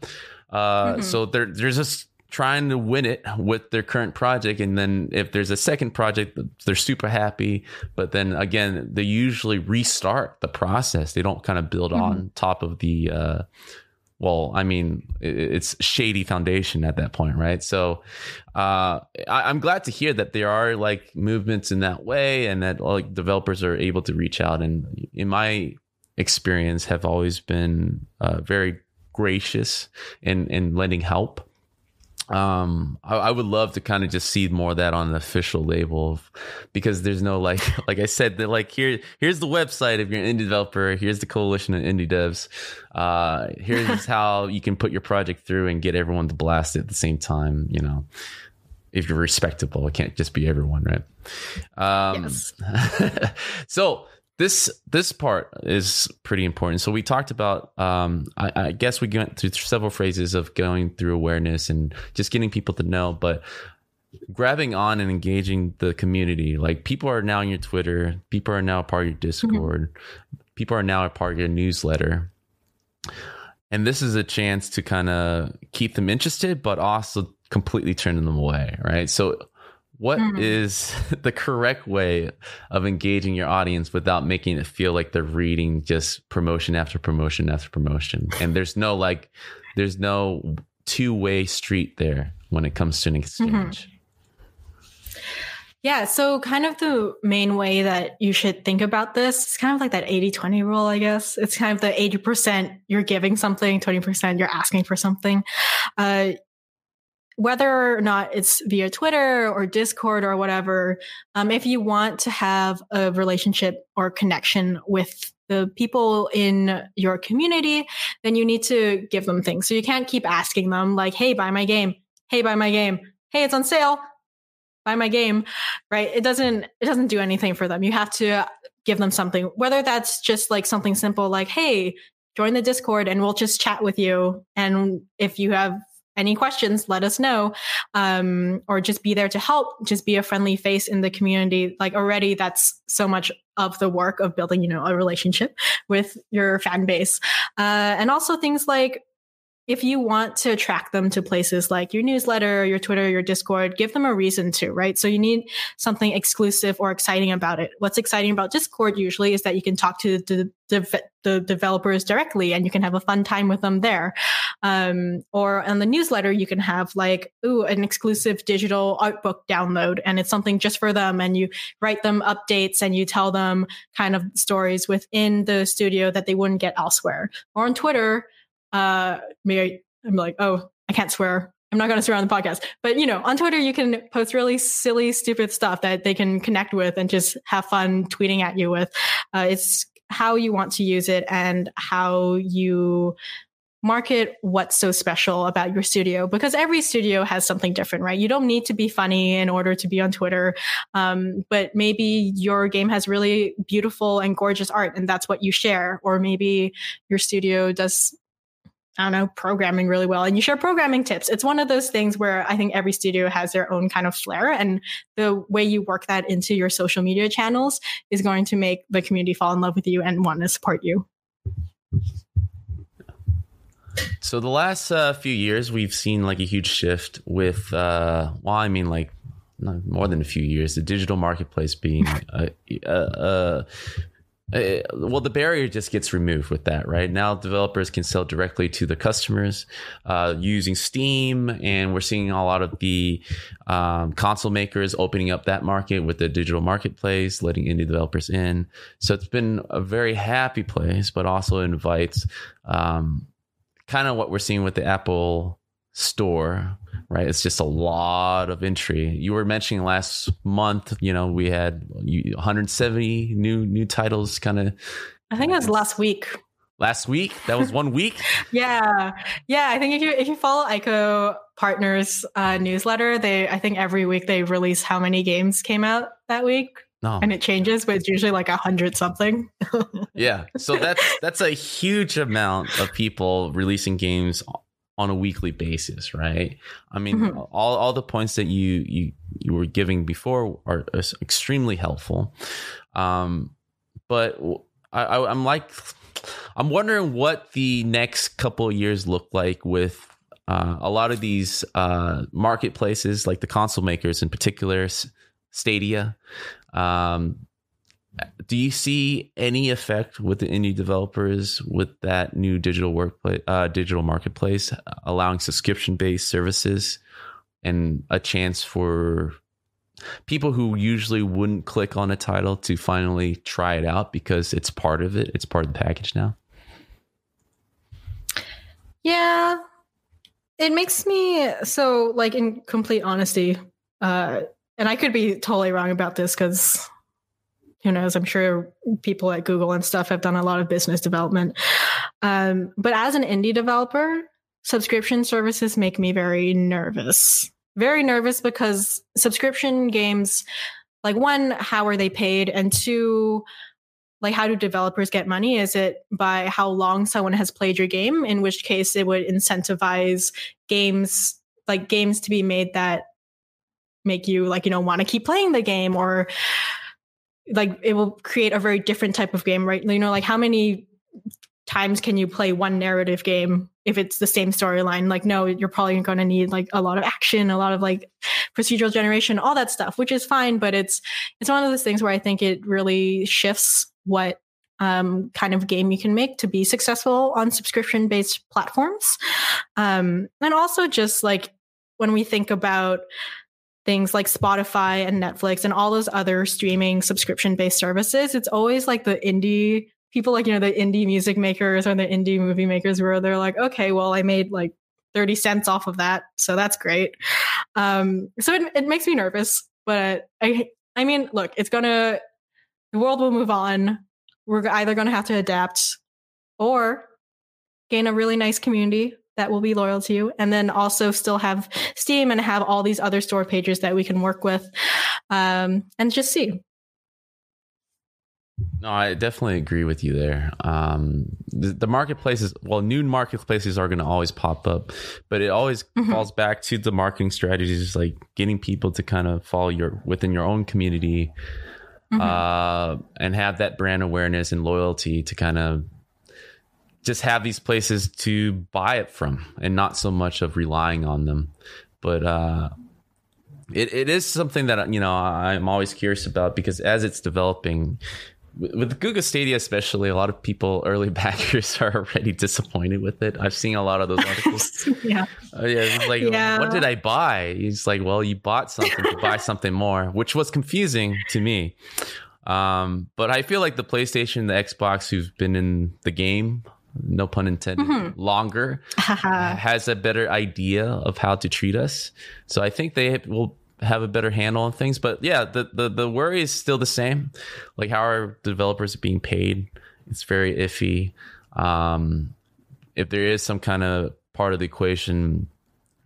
S1: Uh, mm-hmm. So there, there's just trying to win it with their current project and then if there's a second project they're super happy but then again they usually restart the process they don't kind of build mm-hmm. on top of the uh, well, I mean, it's shady foundation at that point, right? So, uh, I, am glad to hear that there are like movements in that way, and that like developers are able to reach out. And in my experience, have always been uh, very gracious in in lending help um I, I, would love to kind of just see more of that on an official label of, because there's no like [laughs] like i said that like here here's the website if you're an indie developer here's the coalition of indie devs uh here's [laughs] how you can put your project through and get everyone to blast it at the same time you know if you're respectable it can't just be everyone right um yes. [laughs] so this this part is pretty important. So we talked about. Um, I, I, guess we went through several phases of going through awareness and just getting people to know, but grabbing on and engaging the community. Like people are now in your Twitter. People are now a part of your Discord. Mm-hmm. People are now a part of your newsletter. And this is a chance to kind of keep them interested, but also completely turn them away, right? So what mm-hmm. is [laughs] the correct way of engaging your audience without making it feel like they're reading just promotion after promotion after promotion? And there's no like, there's no two way street there when it comes to an exchange. Mm-hmm.
S2: Yeah. So, kind of the main way that you should think about this is kind of like that 80 20 rule, I guess. It's kind of the 80% you're giving something, 20% you're asking for something. Uh, whether or not it's via Twitter or Discord or whatever, um, if you want to have a relationship or connection with the people in your community, then you need to give them things. So you can't keep asking them like, "Hey, buy my game. Hey, buy my game. Hey, it's on sale. Buy my game." Right? It doesn't it doesn't do anything for them. You have to give them something. Whether that's just like something simple like, "Hey, join the Discord and we'll just chat with you." And if you have any questions, let us know. Um, or just be there to help, just be a friendly face in the community. Like already that's so much of the work of building, you know, a relationship with your fan base. Uh, and also things like if you want to attract them to places like your newsletter, your Twitter, your Discord, give them a reason to, right? So you need something exclusive or exciting about it. What's exciting about Discord usually is that you can talk to the, the, the developers directly and you can have a fun time with them there. Um, or on the newsletter, you can have like, ooh, an exclusive digital art book download and it's something just for them. And you write them updates and you tell them kind of stories within the studio that they wouldn't get elsewhere. Or on Twitter, uh, maybe I'm like, oh, I can't swear. I'm not going to swear on the podcast, but you know, on Twitter, you can post really silly, stupid stuff that they can connect with and just have fun tweeting at you with. Uh, it's how you want to use it and how you market what's so special about your studio because every studio has something different, right? You don't need to be funny in order to be on Twitter. Um, but maybe your game has really beautiful and gorgeous art and that's what you share. Or maybe your studio does I don't know, programming really well and you share programming tips. It's one of those things where I think every studio has their own kind of flair and the way you work that into your social media channels is going to make the community fall in love with you and want to support you.
S1: So the last uh, few years, we've seen like a huge shift with, uh, well, I mean, like more than a few years, the digital marketplace being a, a, a uh, well, the barrier just gets removed with that, right? Now developers can sell directly to the customers uh, using Steam, and we're seeing a lot of the um, console makers opening up that market with the digital marketplace, letting indie developers in. So it's been a very happy place, but also invites um, kind of what we're seeing with the Apple Store, right? It's just a lot of entry. You were mentioning last month, you know, we had 170 new new titles kind of
S2: I think it was last week.
S1: Last week? That was one week? [laughs]
S2: yeah. Yeah, I think if you if you follow ICO Partners uh, newsletter, they I think every week they release how many games came out that week. No. And it changes, but it's usually like a hundred something. [laughs]
S1: yeah. So that's that's a huge amount of people releasing games on a weekly basis, right? I mean, mm-hmm. all, all the points that you, you, you were giving before are extremely helpful. Um, but I, I, I'm like, I'm wondering what the next couple years look like with uh, a lot of these uh, marketplaces, like the console makers in particular, Stadia. Um, do you see any effect with the indie developers with that new digital workplace, uh, digital marketplace, allowing subscription based services and a chance for people who usually wouldn't click on a title to finally try it out because it's part of it, it's part of the package now?
S2: Yeah, it makes me so like in complete honesty, uh, and I could be totally wrong about this because who knows? I'm sure people at Google and stuff have done a lot of business development. Um, but as an indie developer, subscription services make me very nervous. Very nervous because subscription games, like one, how are they paid? And two, like how do developers get money? Is it by how long someone has played your game? In which case it would incentivize games like games to be made that make you like, you know, want to keep playing the game or like it will create a very different type of game, right? You know, like how many times can you play one narrative game if it's the same storyline? Like, no, you're probably going to need like a lot of action, a lot of like procedural generation, all that stuff, which is fine. But it's it's one of those things where I think it really shifts what um, kind of game you can make to be successful on subscription based platforms, um, and also just like when we think about things like Spotify and Netflix and all those other streaming subscription based services, it's always like the indie people, like, you know, the indie music makers or the indie movie makers where they're like, okay, well, I made like 30 cents off of that. So that's great. Um, so it, it makes me nervous, but I, I mean, look, it's gonna, the world will move on. We're either going to have to adapt or gain a really nice community that will be loyal to you and then also still have steam and have all these other store pages that we can work with um, and just see
S1: no, I definitely agree with you there. Um, the, the, marketplaces, well, new marketplaces are going to always pop up, but it always mm-hmm. falls back to the marketing strategies, like getting people to kind of follow your within your own community, mm-hmm. uh, and have that brand awareness and loyalty to kind of just have these places to buy it from and not so much of relying on them. But uh, it, it is something that, you know, I'm always curious about because as it's developing, with Google Stadia, especially, a lot of people, early [laughs] backers, are already disappointed with it. I've seen a lot of those articles. [laughs]
S2: yeah,
S1: uh, yeah. Like, yeah. what did I buy? It's like, well, you bought something to buy something more, which was confusing to me. Um, but I feel like the PlayStation, the Xbox, who've been in the game no pun intended, mm-hmm. longer, [laughs] has a better idea of how to treat us. So I think they will have a better handle on things. But yeah, the, the, the worry is still the same. Like how are developers being paid? It's very iffy. Um, if there is some kind of part of the equation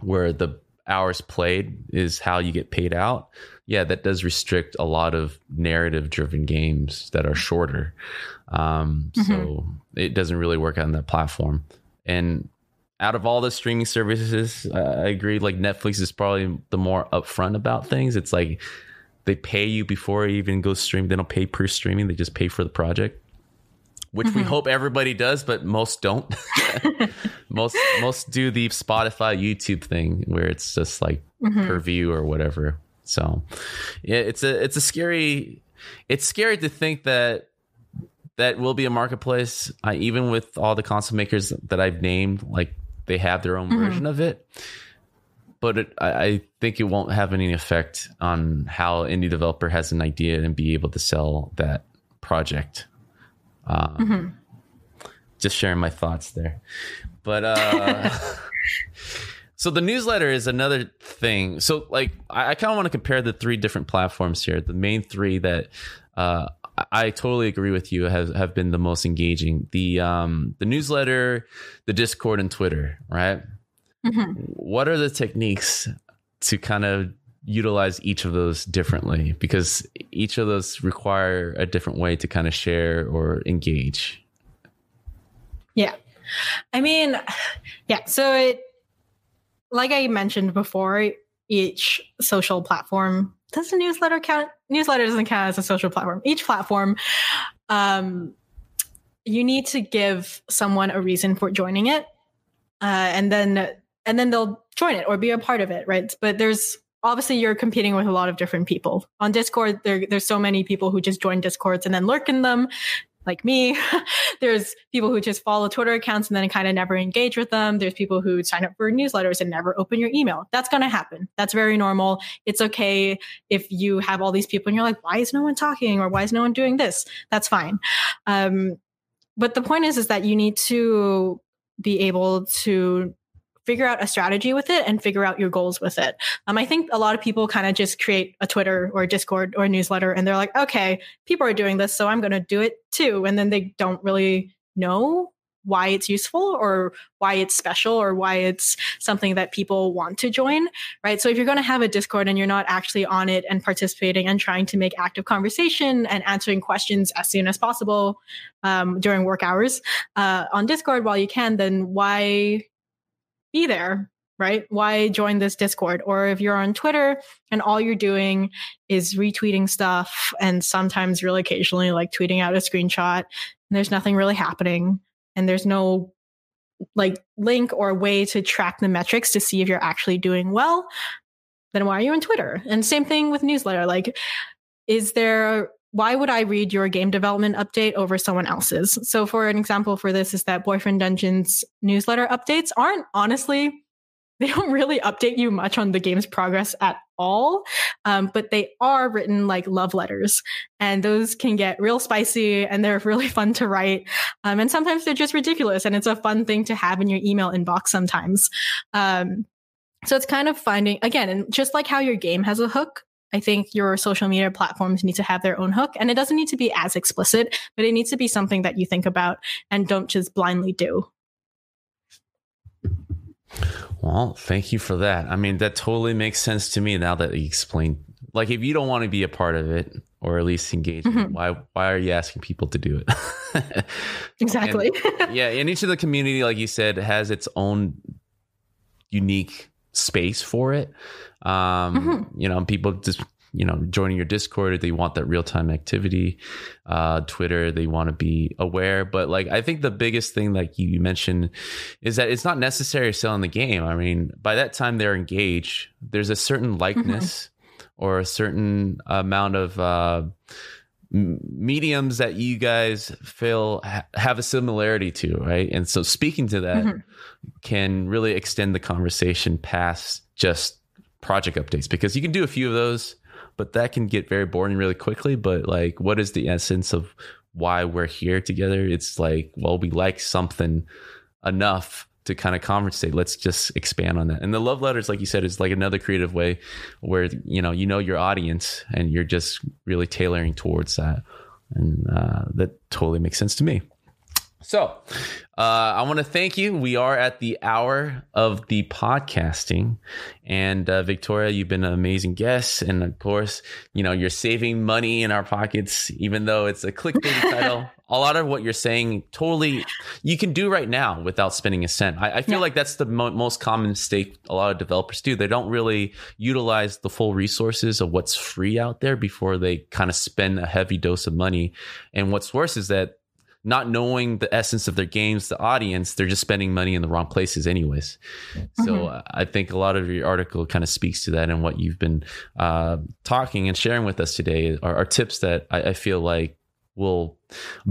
S1: where the hours played is how you get paid out, yeah, that does restrict a lot of narrative driven games that are shorter. Um, mm-hmm. So it doesn't really work on that platform. And out of all the streaming services, I agree. Like Netflix is probably the more upfront about things. It's like they pay you before it even go stream. They don't pay per streaming. They just pay for the project, which mm-hmm. we hope everybody does, but most don't. [laughs] most most do the Spotify, YouTube thing where it's just like mm-hmm. per view or whatever. So yeah, it's a it's a scary. It's scary to think that that will be a marketplace. I, even with all the console makers that I've named, like they have their own mm-hmm. version of it. But it, I, I, think it won't have any effect on how indie developer has an idea and be able to sell that project. Um, mm-hmm. Just sharing my thoughts there. But uh, [laughs] so the newsletter is another thing. So like I, I kind of want to compare the three different platforms here. The main three that uh, I totally agree with you. Have have been the most engaging. The um the newsletter, the Discord, and Twitter. Right. Mm-hmm. What are the techniques to kind of utilize each of those differently? Because each of those require a different way to kind of share or engage.
S2: Yeah, I mean, yeah. So it, like I mentioned before, each social platform does a newsletter count? Newsletter doesn't count as a social platform. Each platform, um, you need to give someone a reason for joining it, uh, and then and then they'll join it or be a part of it, right? But there's obviously you're competing with a lot of different people on discord there, there's so many people who just join discords and then lurk in them like me. [laughs] There's people who just follow Twitter accounts and then kind of never engage with them. There's people who sign up for newsletters and never open your email. That's going to happen. That's very normal. It's okay if you have all these people and you're like, why is no one talking or why is no one doing this? That's fine. Um, but the point is, is that you need to be able to figure out a strategy with it and figure out your goals with it. Um, I think a lot of people kind of just create a Twitter or a Discord or a newsletter and they're like, okay, people are doing this, so I'm going to do it too. And then they don't really know why it's useful or why it's special or why it's something that people want to join, right? So if you're going to have a Discord and you're not actually on it and participating and trying to make active conversation and answering questions as soon as possible um, during work hours uh, on Discord while you can, then why be there, right? Why join this Discord? Or if you're on Twitter and all you're doing is retweeting stuff and sometimes really occasionally like tweeting out a screenshot and there's nothing really happening and there's no like link or way to track the metrics to see if you're actually doing well, then why are you on Twitter? And same thing with newsletter. Like, is there why would I read your game development update over someone else's? So, for an example for this, is that Boyfriend Dungeons newsletter updates aren't honestly, [laughs] they don't really update you much on the game's progress at all, um, but they are written like love letters. And those can get real spicy and they're [laughs] really fun to write. Um, and sometimes they're just ridiculous and it's a fun thing to have in your email inbox sometimes. Um, so it's kind of finding, again, and just like how your game has a hook, I think your social media platforms need to have their own hook and it doesn't need to be as explicit, but it needs to be something that you think about and don't just blindly do.
S1: Well, thank you for that. I mean, that totally makes sense to me now that you explained. Like, if you don't want to be a part of it or at least engage, mm-hmm. why why are you asking people to do
S2: it? [laughs] exactly.
S1: and, yeah, and each of the community, like you said, has its own unique space for it. Um, mm-hmm. You know, people just you know joining your discord they want that real-time activity uh twitter they want to be aware but like i think the biggest thing like you mentioned is that it's not necessary selling the game i mean by that time they're engaged there's a certain likeness mm-hmm. or a certain amount of uh mediums that you guys feel ha- have a similarity to right and so speaking to that mm-hmm. Can really extend the conversation past just project updates because you can do a few of those, but that can get very boring really quickly. But like, what is the essence of why we're here together? It's like, well, we like something enough to kind of conversate. Let's just expand on that. And the love letters, like you said, is like another creative way where you know you know your audience and you're just really tailoring towards that, and uh, that totally makes sense to me. So, uh, I want to thank you. We are at the hour of the podcasting, and uh, Victoria, you've been an amazing guest, and of course, you know you're saving money in our pockets, even though it's a clickbait [laughs] title. A lot of what you're saying, totally, you can do right now without spending a cent. I, I feel yeah. like that's the mo- most common mistake a lot of developers do. They don't really utilize the full resources of what's free out there before they kind of spend a heavy dose of money. And what's worse is that not knowing the essence of their games, the audience, they're just spending money in the wrong places, anyways. Mm-hmm. So uh, I think a lot of your article kind of speaks to that, and what you've been uh, talking and sharing with us today are, are tips that I, I feel like will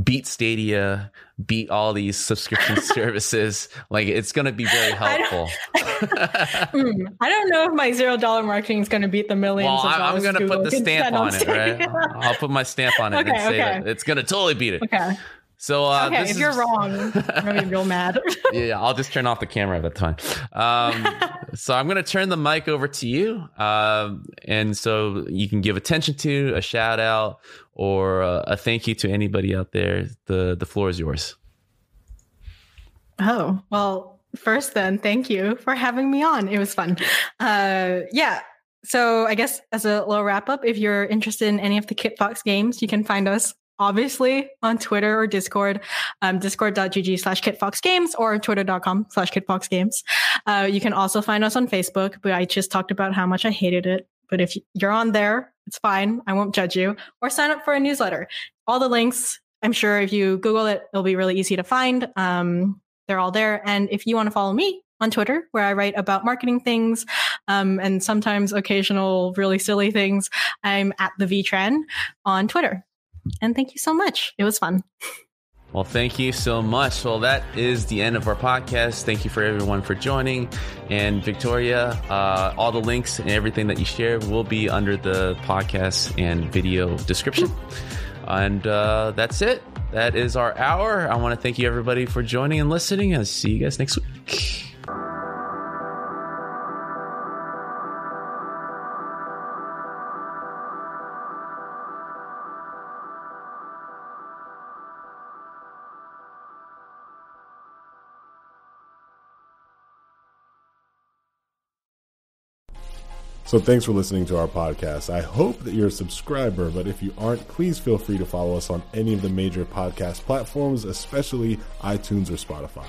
S1: beat Stadia, beat all these subscription [laughs] services. Like it's going to be very helpful.
S2: I don't, [laughs] mm, I don't know if my zero dollar marketing is going to beat the millions.
S1: Well, I'm going to put the stamp on it, right? I'll put my stamp on it okay, and say okay. it's going to totally beat it.
S2: Okay.
S1: So
S2: uh, okay, if is... you're wrong, I'm gonna be real mad. [laughs]
S1: yeah, yeah, I'll just turn off the camera at that time. Um, [laughs] so I'm gonna turn the mic over to you, um, and so you can give attention to a shout out or a, a thank you to anybody out there. the The floor is yours.
S2: Oh well, first then, thank you for having me on. It was fun. Uh, yeah, so I guess as a little wrap up, if you're interested in any of the Kitfox games, you can find us obviously on Twitter or Discord, um, discord.gg slash kitfoxgames or twitter.com slash kitfoxgames. Uh, you can also find us on Facebook, but I just talked about how much I hated it. But if you're on there, it's fine. I won't judge you. Or sign up for a newsletter. All the links, I'm sure if you Google it, it'll be really easy to find. Um, they're all there. And if you want to follow me on Twitter, where I write about marketing things um, and sometimes occasional really silly things. I'm at the VTran on Twitter. And thank you so much. It was fun. [laughs]
S1: Well, thank you so much. Well, that is the end of our podcast. Thank you for everyone for joining. And Victoria, uh, all the links and everything that you share will be under the podcast and video description. And uh, that's it. That is our hour. I want to thank you, everybody, for joining and listening. And I'll see you guys next week.
S3: So thanks for listening to our podcast. I hope that you're a subscriber, but if you aren't, please feel free to follow us on any of the major podcast platforms, especially iTunes or Spotify.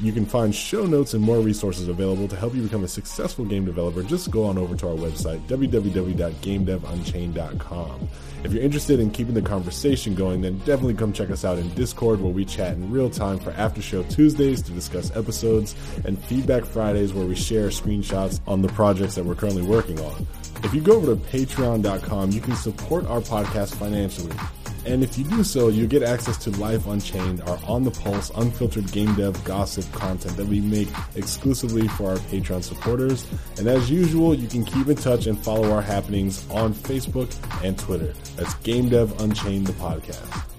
S3: You can find show notes and more resources available to help you become a successful game developer. Just go on over to our website, www.gamedevunchained.com. If you're interested in keeping the conversation going, then definitely come check us out in Discord where we chat in real time for after show Tuesdays to discuss episodes and feedback Fridays where we share screenshots on the projects that we're currently working on. If you go over to patreon.com, you can support our podcast financially. And if you do so, you'll get access to Life Unchained, our on the pulse, unfiltered game dev gossip content that we make exclusively for our Patreon supporters. And as usual, you can keep in touch and follow our happenings on Facebook and Twitter. That's Game Dev Unchained, the podcast.